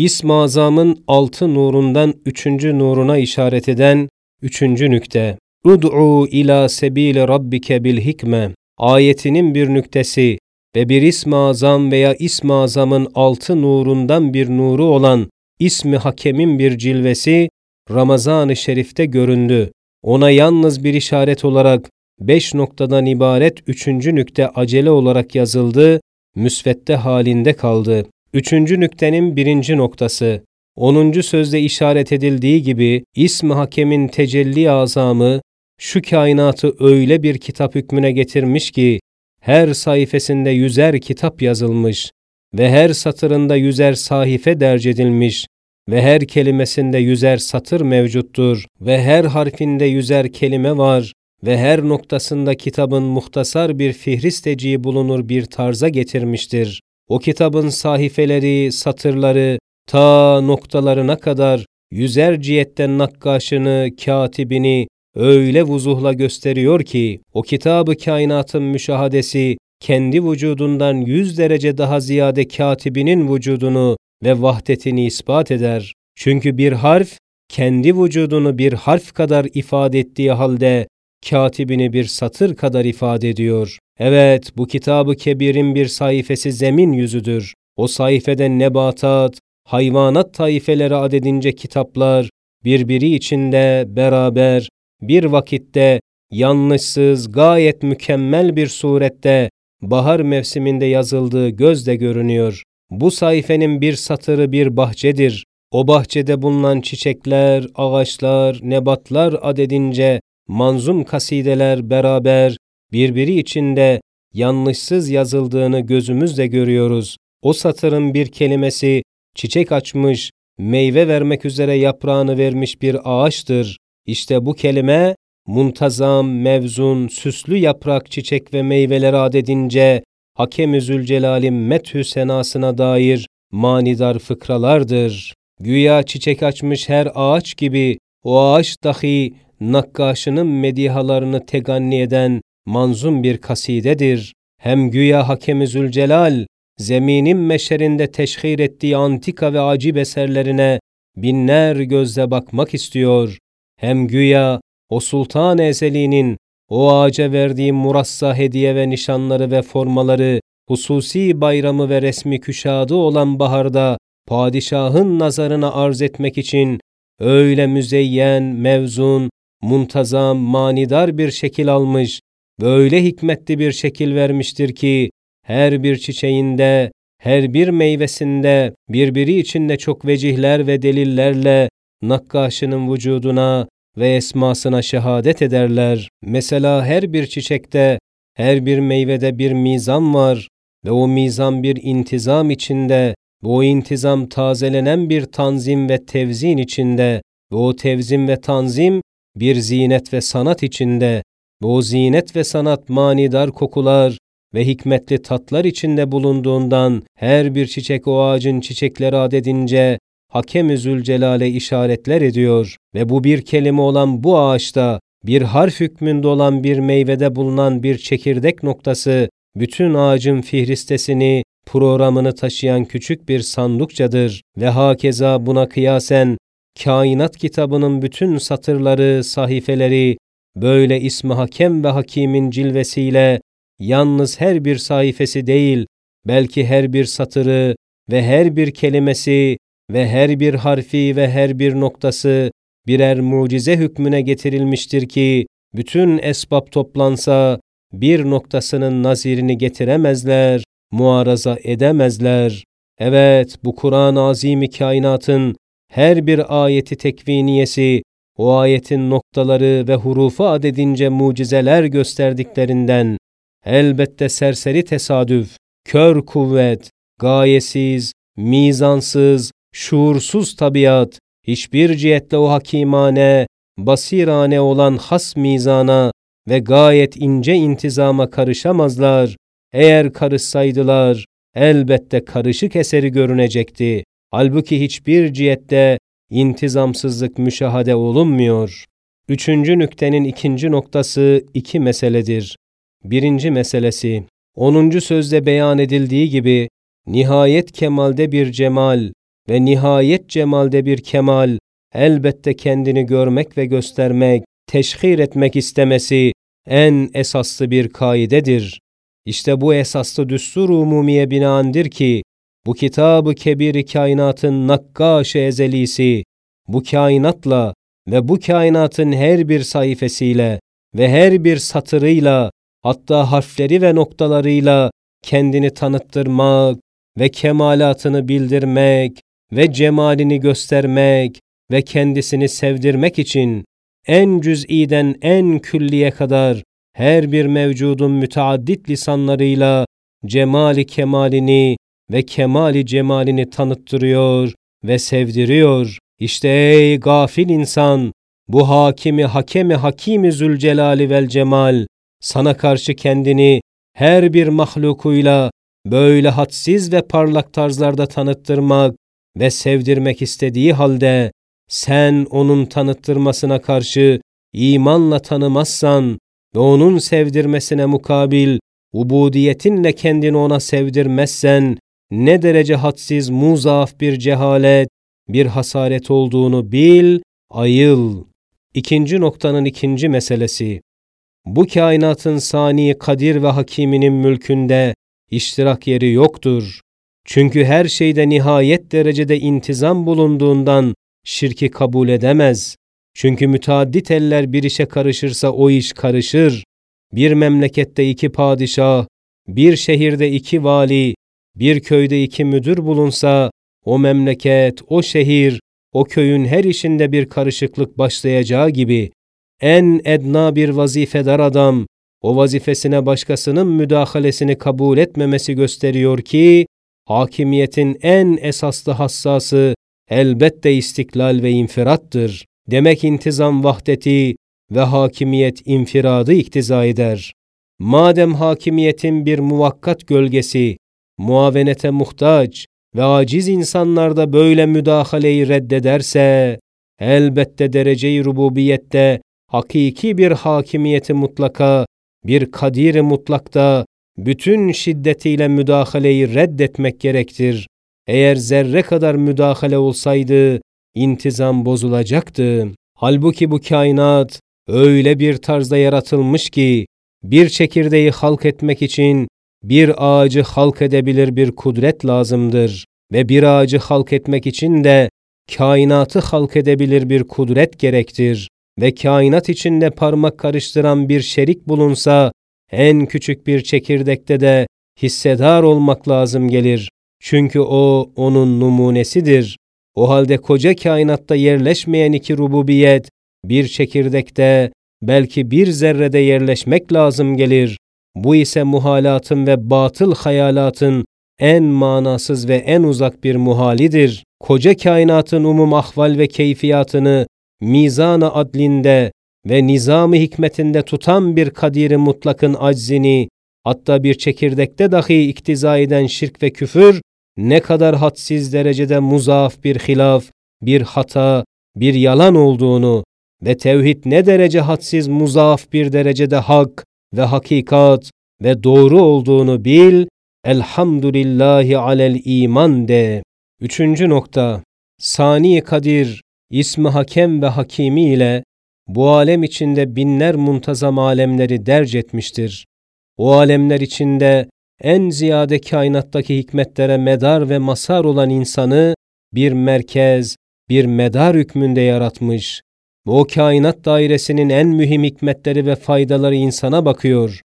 İsm-i Azam'ın altı nurundan üçüncü nuruna işaret eden üçüncü nükte. Ud'u ila sebili rabbike bil hikme ayetinin bir nüktesi ve bir ism-i azam veya ism-i azamın altı nurundan bir nuru olan ismi hakemin bir cilvesi Ramazan-ı Şerif'te göründü. Ona yalnız bir işaret olarak beş noktadan ibaret üçüncü nükte acele olarak yazıldı, müsvedde halinde kaldı. Üçüncü nüktenin birinci noktası, onuncu sözde işaret edildiği gibi ism hakemin tecelli azamı şu kainatı öyle bir kitap hükmüne getirmiş ki her sayfasında yüzer kitap yazılmış ve her satırında yüzer sahife derc edilmiş ve her kelimesinde yüzer satır mevcuttur ve her harfinde yüzer kelime var ve her noktasında kitabın muhtasar bir fihristeciği bulunur bir tarza getirmiştir. O kitabın sahifeleri, satırları ta noktalarına kadar yüzer cihetten nakkaşını, katibini öyle vuzuhla gösteriyor ki o kitabı kainatın müşahadesi kendi vücudundan yüz derece daha ziyade katibinin vücudunu ve vahdetini ispat eder. Çünkü bir harf kendi vücudunu bir harf kadar ifade ettiği halde katibini bir satır kadar ifade ediyor. Evet, bu kitabı kebirin bir sayfası zemin yüzüdür. O sayfede nebatat, hayvanat taifeleri adedince kitaplar, birbiri içinde beraber, bir vakitte, yanlışsız, gayet mükemmel bir surette, bahar mevsiminde yazıldığı gözle görünüyor. Bu sayfenin bir satırı bir bahçedir. O bahçede bulunan çiçekler, ağaçlar, nebatlar adedince manzum kasideler beraber birbiri içinde yanlışsız yazıldığını gözümüzle görüyoruz. O satırın bir kelimesi çiçek açmış, meyve vermek üzere yaprağını vermiş bir ağaçtır. İşte bu kelime muntazam, mevzun, süslü yaprak, çiçek ve meyveler adedince Hakem-i Zülcelal'in methü senasına dair manidar fıkralardır. Güya çiçek açmış her ağaç gibi o ağaç dahi nakkaşının medihalarını teganni eden manzum bir kasidedir. Hem güya Hakem-i Zülcelal, zeminin meşerinde teşhir ettiği antika ve acib eserlerine binler gözle bakmak istiyor. Hem güya o sultan ezeliğinin o ağaca verdiği murassa hediye ve nişanları ve formaları, hususi bayramı ve resmi küşadı olan baharda padişahın nazarına arz etmek için öyle müzeyyen, mevzun, muntazam, manidar bir şekil almış ve öyle hikmetli bir şekil vermiştir ki her bir çiçeğinde, her bir meyvesinde birbiri içinde çok vecihler ve delillerle nakkaşının vücuduna ve esmasına şehadet ederler. Mesela her bir çiçekte, her bir meyvede bir mizan var ve o mizan bir intizam içinde, o intizam tazelenen bir tanzim ve tevzin içinde ve o tevzim ve tanzim bir zinet ve sanat içinde ve o zinet ve sanat manidar kokular ve hikmetli tatlar içinde bulunduğundan her bir çiçek o ağacın çiçekleri adedince Hakem-i Zülcelal'e işaretler ediyor ve bu bir kelime olan bu ağaçta bir harf hükmünde olan bir meyvede bulunan bir çekirdek noktası bütün ağacın fihristesini, programını taşıyan küçük bir sandukçadır ve hakeza buna kıyasen kainat kitabının bütün satırları, sahifeleri böyle ismi hakem ve hakimin cilvesiyle yalnız her bir sayfası değil, belki her bir satırı ve her bir kelimesi ve her bir harfi ve her bir noktası birer mucize hükmüne getirilmiştir ki bütün esbab toplansa bir noktasının nazirini getiremezler, muaraza edemezler. Evet, bu Kur'an-ı Azim-i kainatın her bir ayeti tekviniyesi, o ayetin noktaları ve hurufu adedince mucizeler gösterdiklerinden, elbette serseri tesadüf, kör kuvvet, gayesiz, mizansız, şuursuz tabiat, hiçbir cihetle o hakimane, basirane olan has mizana ve gayet ince intizama karışamazlar. Eğer karışsaydılar, elbette karışık eseri görünecekti. Halbuki hiçbir cihette intizamsızlık müşahade olunmuyor. Üçüncü nüktenin ikinci noktası iki meseledir. Birinci meselesi, onuncu sözde beyan edildiği gibi, nihayet kemalde bir cemal, ve nihayet cemalde bir kemal, elbette kendini görmek ve göstermek, teşhir etmek istemesi en esaslı bir kaidedir. İşte bu esaslı düstur umumiye binaendir ki, bu kitabı kebir kainatın nakkaş ezelisi, bu kainatla ve bu kainatın her bir sayfasıyla ve her bir satırıyla, hatta harfleri ve noktalarıyla kendini tanıttırmak ve kemalatını bildirmek ve cemalini göstermek ve kendisini sevdirmek için en cüz'iden en külliye kadar her bir mevcudun müteaddit lisanlarıyla cemali kemalini ve kemali cemalini tanıttırıyor ve sevdiriyor. İşte ey gafil insan, bu hakimi hakemi hakimi zülcelali vel cemal, sana karşı kendini her bir mahlukuyla böyle hadsiz ve parlak tarzlarda tanıttırmak ve sevdirmek istediği halde, sen onun tanıttırmasına karşı imanla tanımazsan ve onun sevdirmesine mukabil ubudiyetinle kendini ona sevdirmezsen, ne derece hadsiz muzaf bir cehalet, bir hasaret olduğunu bil, ayıl. İkinci noktanın ikinci meselesi. Bu kainatın sani kadir ve hakiminin mülkünde iştirak yeri yoktur. Çünkü her şeyde nihayet derecede intizam bulunduğundan şirki kabul edemez. Çünkü müteaddit eller bir işe karışırsa o iş karışır. Bir memlekette iki padişah, bir şehirde iki vali, bir köyde iki müdür bulunsa, o memleket, o şehir, o köyün her işinde bir karışıklık başlayacağı gibi, en edna bir vazifedar adam, o vazifesine başkasının müdahalesini kabul etmemesi gösteriyor ki, hakimiyetin en esaslı hassası elbette istiklal ve infirattır. Demek intizam vahdeti ve hakimiyet infiradı iktiza eder. Madem hakimiyetin bir muvakkat gölgesi, muavenete muhtaç ve aciz insanlarda böyle müdahaleyi reddederse, elbette derece-i rububiyette hakiki bir hakimiyeti mutlaka, bir kadir mutlakta bütün şiddetiyle müdahaleyi reddetmek gerektir. Eğer zerre kadar müdahale olsaydı, intizam bozulacaktı. Halbuki bu kainat öyle bir tarzda yaratılmış ki, bir çekirdeği halk etmek için bir ağacı halk edebilir bir kudret lazımdır ve bir ağacı halk etmek için de kainatı halk edebilir bir kudret gerektir ve kainat içinde parmak karıştıran bir şerik bulunsa en küçük bir çekirdekte de hissedar olmak lazım gelir. Çünkü o onun numunesidir. O halde koca kainatta yerleşmeyen iki rububiyet bir çekirdekte belki bir zerrede yerleşmek lazım gelir. Bu ise muhalatın ve batıl hayalatın en manasız ve en uzak bir muhalidir. Koca kainatın umum ahval ve keyfiyatını mizana adlinde ve nizamı hikmetinde tutan bir kadiri mutlakın aczini, hatta bir çekirdekte dahi iktiza eden şirk ve küfür, ne kadar hadsiz derecede muzaaf bir hilaf, bir hata, bir yalan olduğunu ve tevhid ne derece hadsiz muzaaf bir derecede hak ve hakikat ve doğru olduğunu bil, elhamdülillahi alel iman de. Üçüncü nokta, Sani Kadir, ismi Hakem ve Hakimi ile bu alem içinde binler muntazam alemleri derc etmiştir. O alemler içinde en ziyade kainattaki hikmetlere medar ve masar olan insanı bir merkez, bir medar hükmünde yaratmış. O kainat dairesinin en mühim hikmetleri ve faydaları insana bakıyor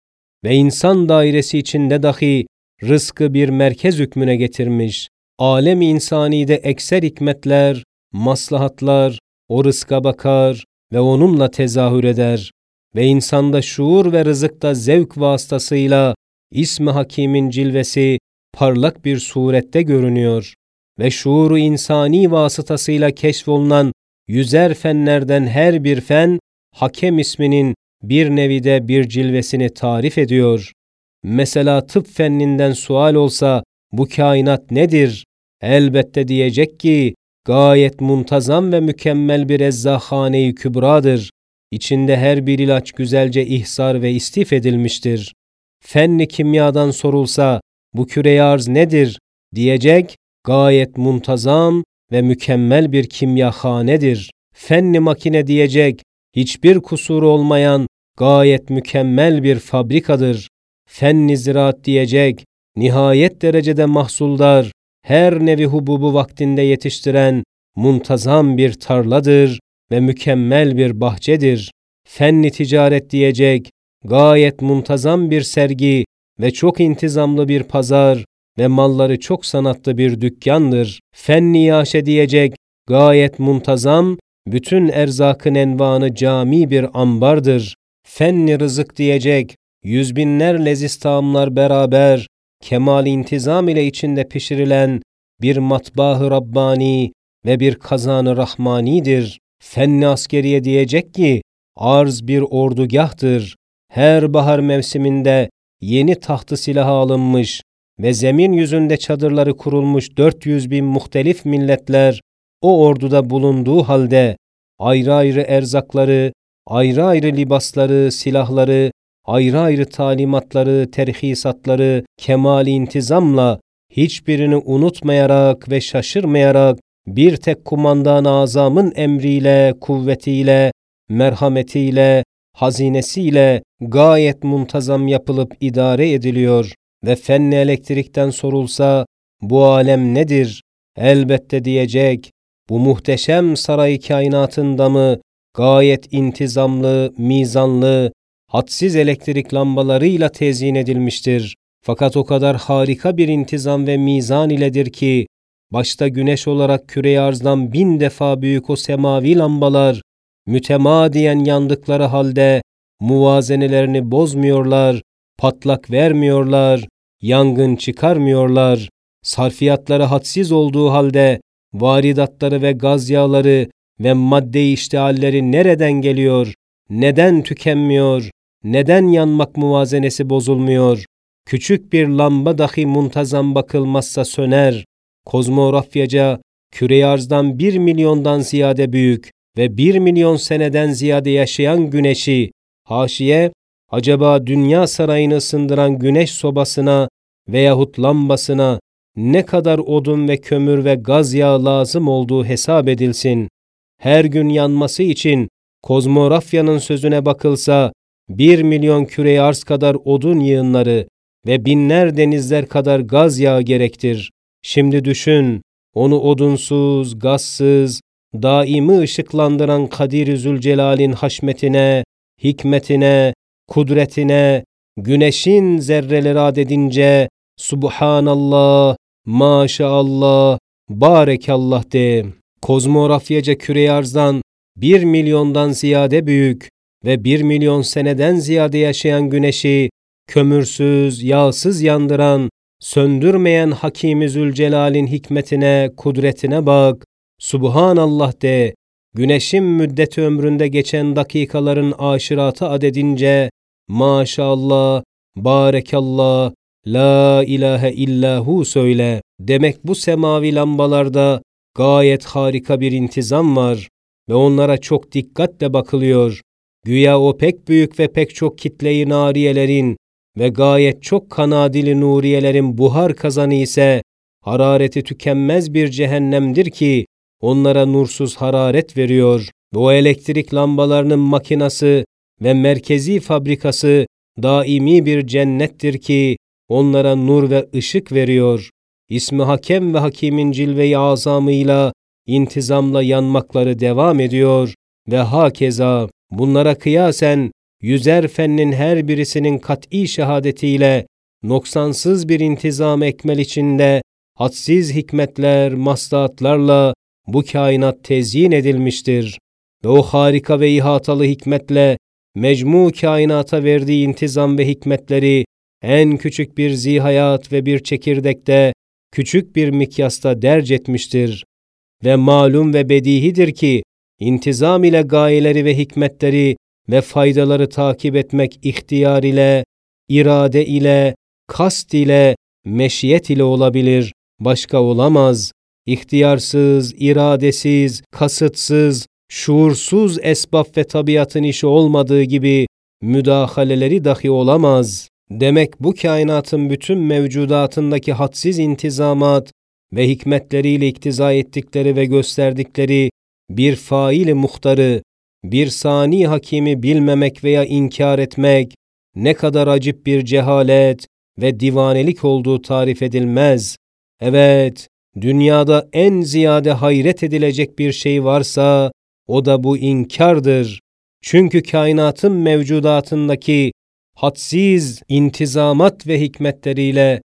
ve insan dairesi içinde dahi rızkı bir merkez hükmüne getirmiş. Alem insanide ekser hikmetler, maslahatlar, o rızka bakar ve onunla tezahür eder ve insanda şuur ve rızıkta zevk vasıtasıyla İsmi Hakim'in cilvesi parlak bir surette görünüyor ve şuuru insani vasıtasıyla keşfolunan yüzer fenlerden her bir fen, Hakem isminin bir nevide bir cilvesini tarif ediyor. Mesela tıp fenninden sual olsa bu kainat nedir? Elbette diyecek ki gayet muntazam ve mükemmel bir ezzahane-i kübradır. İçinde her bir ilaç güzelce ihsar ve istif edilmiştir. Fenni kimyadan sorulsa bu küre arz nedir? Diyecek, gayet muntazam ve mükemmel bir kimyahanedir. Fenni makine diyecek hiçbir kusuru olmayan gayet mükemmel bir fabrikadır. Fenni ziraat diyecek nihayet derecede mahsuldar, her nevi hububu vaktinde yetiştiren muntazam bir tarladır ve mükemmel bir bahçedir. Fenni ticaret diyecek gayet muntazam bir sergi ve çok intizamlı bir pazar ve malları çok sanatlı bir dükkandır. Fenni yaşe diyecek gayet muntazam, bütün erzakın envanı cami bir ambardır. Fenni rızık diyecek yüz binler leziz taamlar beraber kemal intizam ile içinde pişirilen bir matbahı Rabbani ve bir kazanı Rahmanidir. Fenni askeriye diyecek ki, arz bir ordugahtır. Her bahar mevsiminde yeni tahtı silah alınmış ve zemin yüzünde çadırları kurulmuş 400 bin muhtelif milletler o orduda bulunduğu halde ayrı ayrı erzakları, ayrı ayrı libasları, silahları, ayrı ayrı talimatları, terhisatları kemal intizamla hiçbirini unutmayarak ve şaşırmayarak bir tek kumandan azamın emriyle, kuvvetiyle, merhametiyle, hazinesiyle gayet muntazam yapılıp idare ediliyor ve fenni elektrikten sorulsa bu alem nedir? Elbette diyecek, bu muhteşem saray kainatında mı gayet intizamlı, mizanlı, hadsiz elektrik lambalarıyla tezyin edilmiştir. Fakat o kadar harika bir intizam ve mizan iledir ki, başta güneş olarak küre arzdan bin defa büyük o semavi lambalar, mütemadiyen yandıkları halde muvazenelerini bozmuyorlar, patlak vermiyorlar, yangın çıkarmıyorlar, sarfiyatları hadsiz olduğu halde varidatları ve gaz yağları ve madde iştihalleri nereden geliyor, neden tükenmiyor, neden yanmak muvazenesi bozulmuyor? Küçük bir lamba dahi muntazam bakılmazsa söner. Kozmografyaca küre arzdan bir milyondan ziyade büyük ve bir milyon seneden ziyade yaşayan güneşi, haşiye, acaba dünya sarayını ısındıran güneş sobasına veyahut lambasına ne kadar odun ve kömür ve gaz yağı lazım olduğu hesap edilsin. Her gün yanması için kozmografyanın sözüne bakılsa bir milyon küre arz kadar odun yığınları ve binler denizler kadar gaz yağı gerektir. Şimdi düşün, onu odunsuz, gazsız, daimi ışıklandıran Kadir-i Zülcelal'in haşmetine, hikmetine, kudretine, güneşin zerreleri adedince, Subhanallah, maşallah, barekallah de. Kozmografyaca küre arzdan bir milyondan ziyade büyük, ve bir milyon seneden ziyade yaşayan güneşi kömürsüz, yağsız yandıran, söndürmeyen Hakimi Zülcelal'in hikmetine, kudretine bak. Subhanallah de, güneşin müddeti ömründe geçen dakikaların aşiratı adedince, maşallah, barekallah, la ilahe illahu söyle. Demek bu semavi lambalarda gayet harika bir intizam var ve onlara çok dikkatle bakılıyor. Güya o pek büyük ve pek çok kitleyi nariyelerin ve gayet çok kanadili nuriyelerin buhar kazanı ise harareti tükenmez bir cehennemdir ki onlara nursuz hararet veriyor. Bu elektrik lambalarının makinası ve merkezi fabrikası daimi bir cennettir ki onlara nur ve ışık veriyor. İsmi Hakem ve Hakim'in cilve-i azamıyla intizamla yanmakları devam ediyor ve hakeza Bunlara kıyasen yüzer fennin her birisinin kat'i şehadetiyle noksansız bir intizam ekmel içinde hadsiz hikmetler, maslahatlarla bu kainat tezyin edilmiştir. Ve o harika ve ihatalı hikmetle mecmu kainata verdiği intizam ve hikmetleri en küçük bir zihayat ve bir çekirdekte, küçük bir mikyasta derc etmiştir. Ve malum ve bedihidir ki, intizam ile gayeleri ve hikmetleri ve faydaları takip etmek ihtiyar ile, irade ile, kast ile, meşiyet ile olabilir, başka olamaz. İhtiyarsız, iradesiz, kasıtsız, şuursuz esbab ve tabiatın işi olmadığı gibi müdahaleleri dahi olamaz. Demek bu kainatın bütün mevcudatındaki hadsiz intizamat ve hikmetleriyle iktiza ettikleri ve gösterdikleri bir faili muhtarı, bir sani hakimi bilmemek veya inkar etmek, ne kadar acip bir cehalet ve divanelik olduğu tarif edilmez. Evet, dünyada en ziyade hayret edilecek bir şey varsa, o da bu inkardır. Çünkü kainatın mevcudatındaki hadsiz intizamat ve hikmetleriyle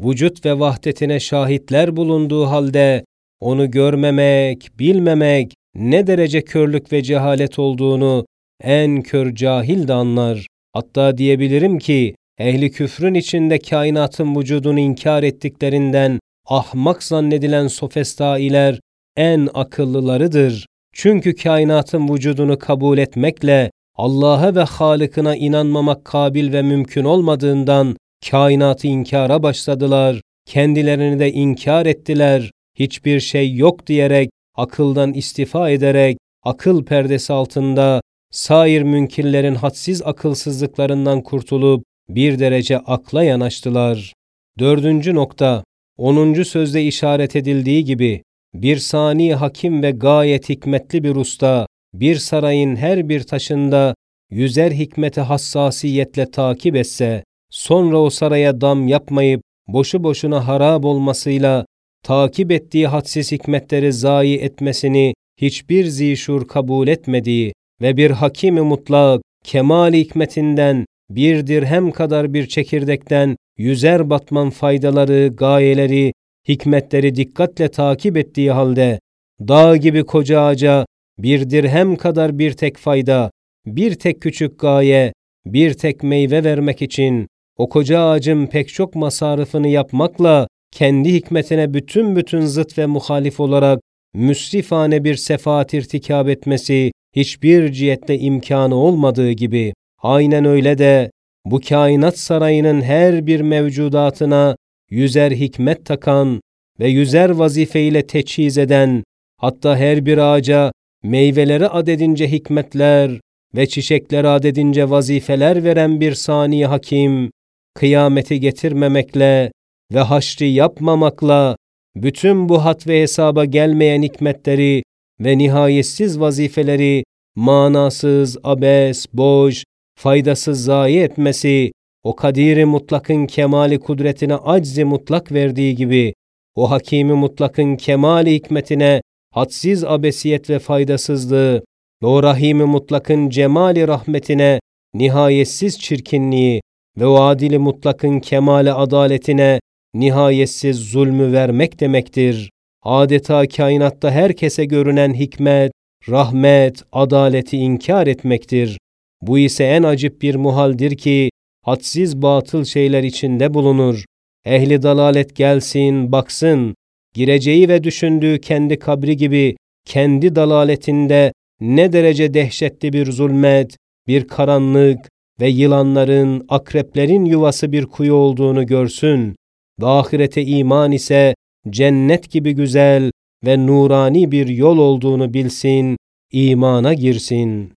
vücut ve vahdetine şahitler bulunduğu halde onu görmemek, bilmemek ne derece körlük ve cehalet olduğunu en kör cahil de anlar. Hatta diyebilirim ki ehli küfrün içinde kainatın vücudunu inkar ettiklerinden ahmak zannedilen sofestailer en akıllılarıdır. Çünkü kainatın vücudunu kabul etmekle Allah'a ve Halık'ına inanmamak kabil ve mümkün olmadığından kainatı inkara başladılar, kendilerini de inkar ettiler, hiçbir şey yok diyerek, akıldan istifa ederek, akıl perdesi altında sair münkirlerin hadsiz akılsızlıklarından kurtulup bir derece akla yanaştılar. Dördüncü nokta, onuncu sözde işaret edildiği gibi, bir sani hakim ve gayet hikmetli bir usta, bir sarayın her bir taşında yüzer hikmeti hassasiyetle takip etse, sonra o saraya dam yapmayıp boşu boşuna harap olmasıyla takip ettiği hadsiz hikmetleri zayi etmesini hiçbir zişur kabul etmediği ve bir hakimi mutlak kemal hikmetinden bir dirhem kadar bir çekirdekten yüzer batman faydaları, gayeleri, hikmetleri dikkatle takip ettiği halde dağ gibi koca ağaca bir dirhem kadar bir tek fayda, bir tek küçük gaye, bir tek meyve vermek için o koca ağacın pek çok masarıfını yapmakla kendi hikmetine bütün bütün zıt ve muhalif olarak müsrifane bir sefaat irtikab etmesi hiçbir cihette imkanı olmadığı gibi aynen öyle de bu kainat sarayının her bir mevcudatına yüzer hikmet takan ve yüzer vazifeyle teçhiz eden, hatta her bir ağaca meyveleri adedince hikmetler ve çiçekleri adedince vazifeler veren bir sani hakim, kıyameti getirmemekle ve haşri yapmamakla bütün bu hat ve hesaba gelmeyen hikmetleri ve nihayetsiz vazifeleri manasız, abes, boş, faydasız zayi etmesi, o kadiri mutlakın kemali kudretine aczi mutlak verdiği gibi, o hakimi mutlakın kemali hikmetine hadsiz abesiyet ve faydasızlığı o rahimi mutlakın cemali rahmetine nihayetsiz çirkinliği ve o adili mutlakın kemale adaletine nihayetsiz zulmü vermek demektir. Adeta kainatta herkese görünen hikmet, rahmet, adaleti inkar etmektir. Bu ise en acip bir muhaldir ki hadsiz batıl şeyler içinde bulunur. Ehli dalalet gelsin, baksın, gireceği ve düşündüğü kendi kabri gibi kendi dalaletinde ne derece dehşetli bir zulmet, bir karanlık ve yılanların, akreplerin yuvası bir kuyu olduğunu görsün ve ahirete iman ise cennet gibi güzel ve nurani bir yol olduğunu bilsin, imana girsin.